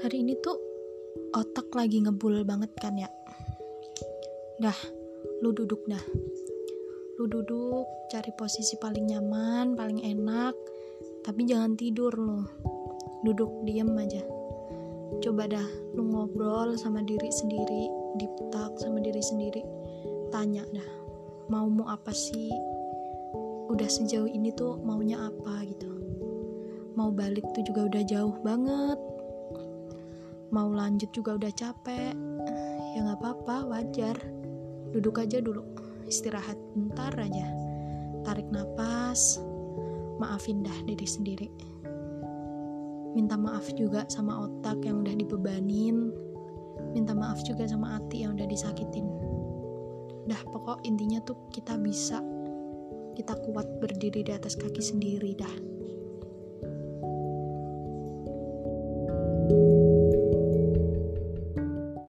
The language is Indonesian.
hari ini tuh otak lagi ngebul banget kan ya? Dah lu duduk dah. Lu duduk cari posisi paling nyaman paling enak tapi jangan tidur lo duduk diem aja. Coba dah lu ngobrol sama diri sendiri deep talk sama diri sendiri. Tanya dah maumu apa sih? Udah sejauh ini tuh maunya apa? gitu. Mau balik tuh juga udah jauh banget mau lanjut juga udah capek. Ya nggak apa-apa wajar. Duduk aja dulu istirahat bentar aja. Tarik nafas maafin dah diri sendiri. Minta maaf juga sama otak yang udah dibebanin. Minta maaf juga sama hati yang udah disakitin. Dah pokok intinya tuh kita bisa. Kita kuat berdiri di atas kaki sendiri dah. thank you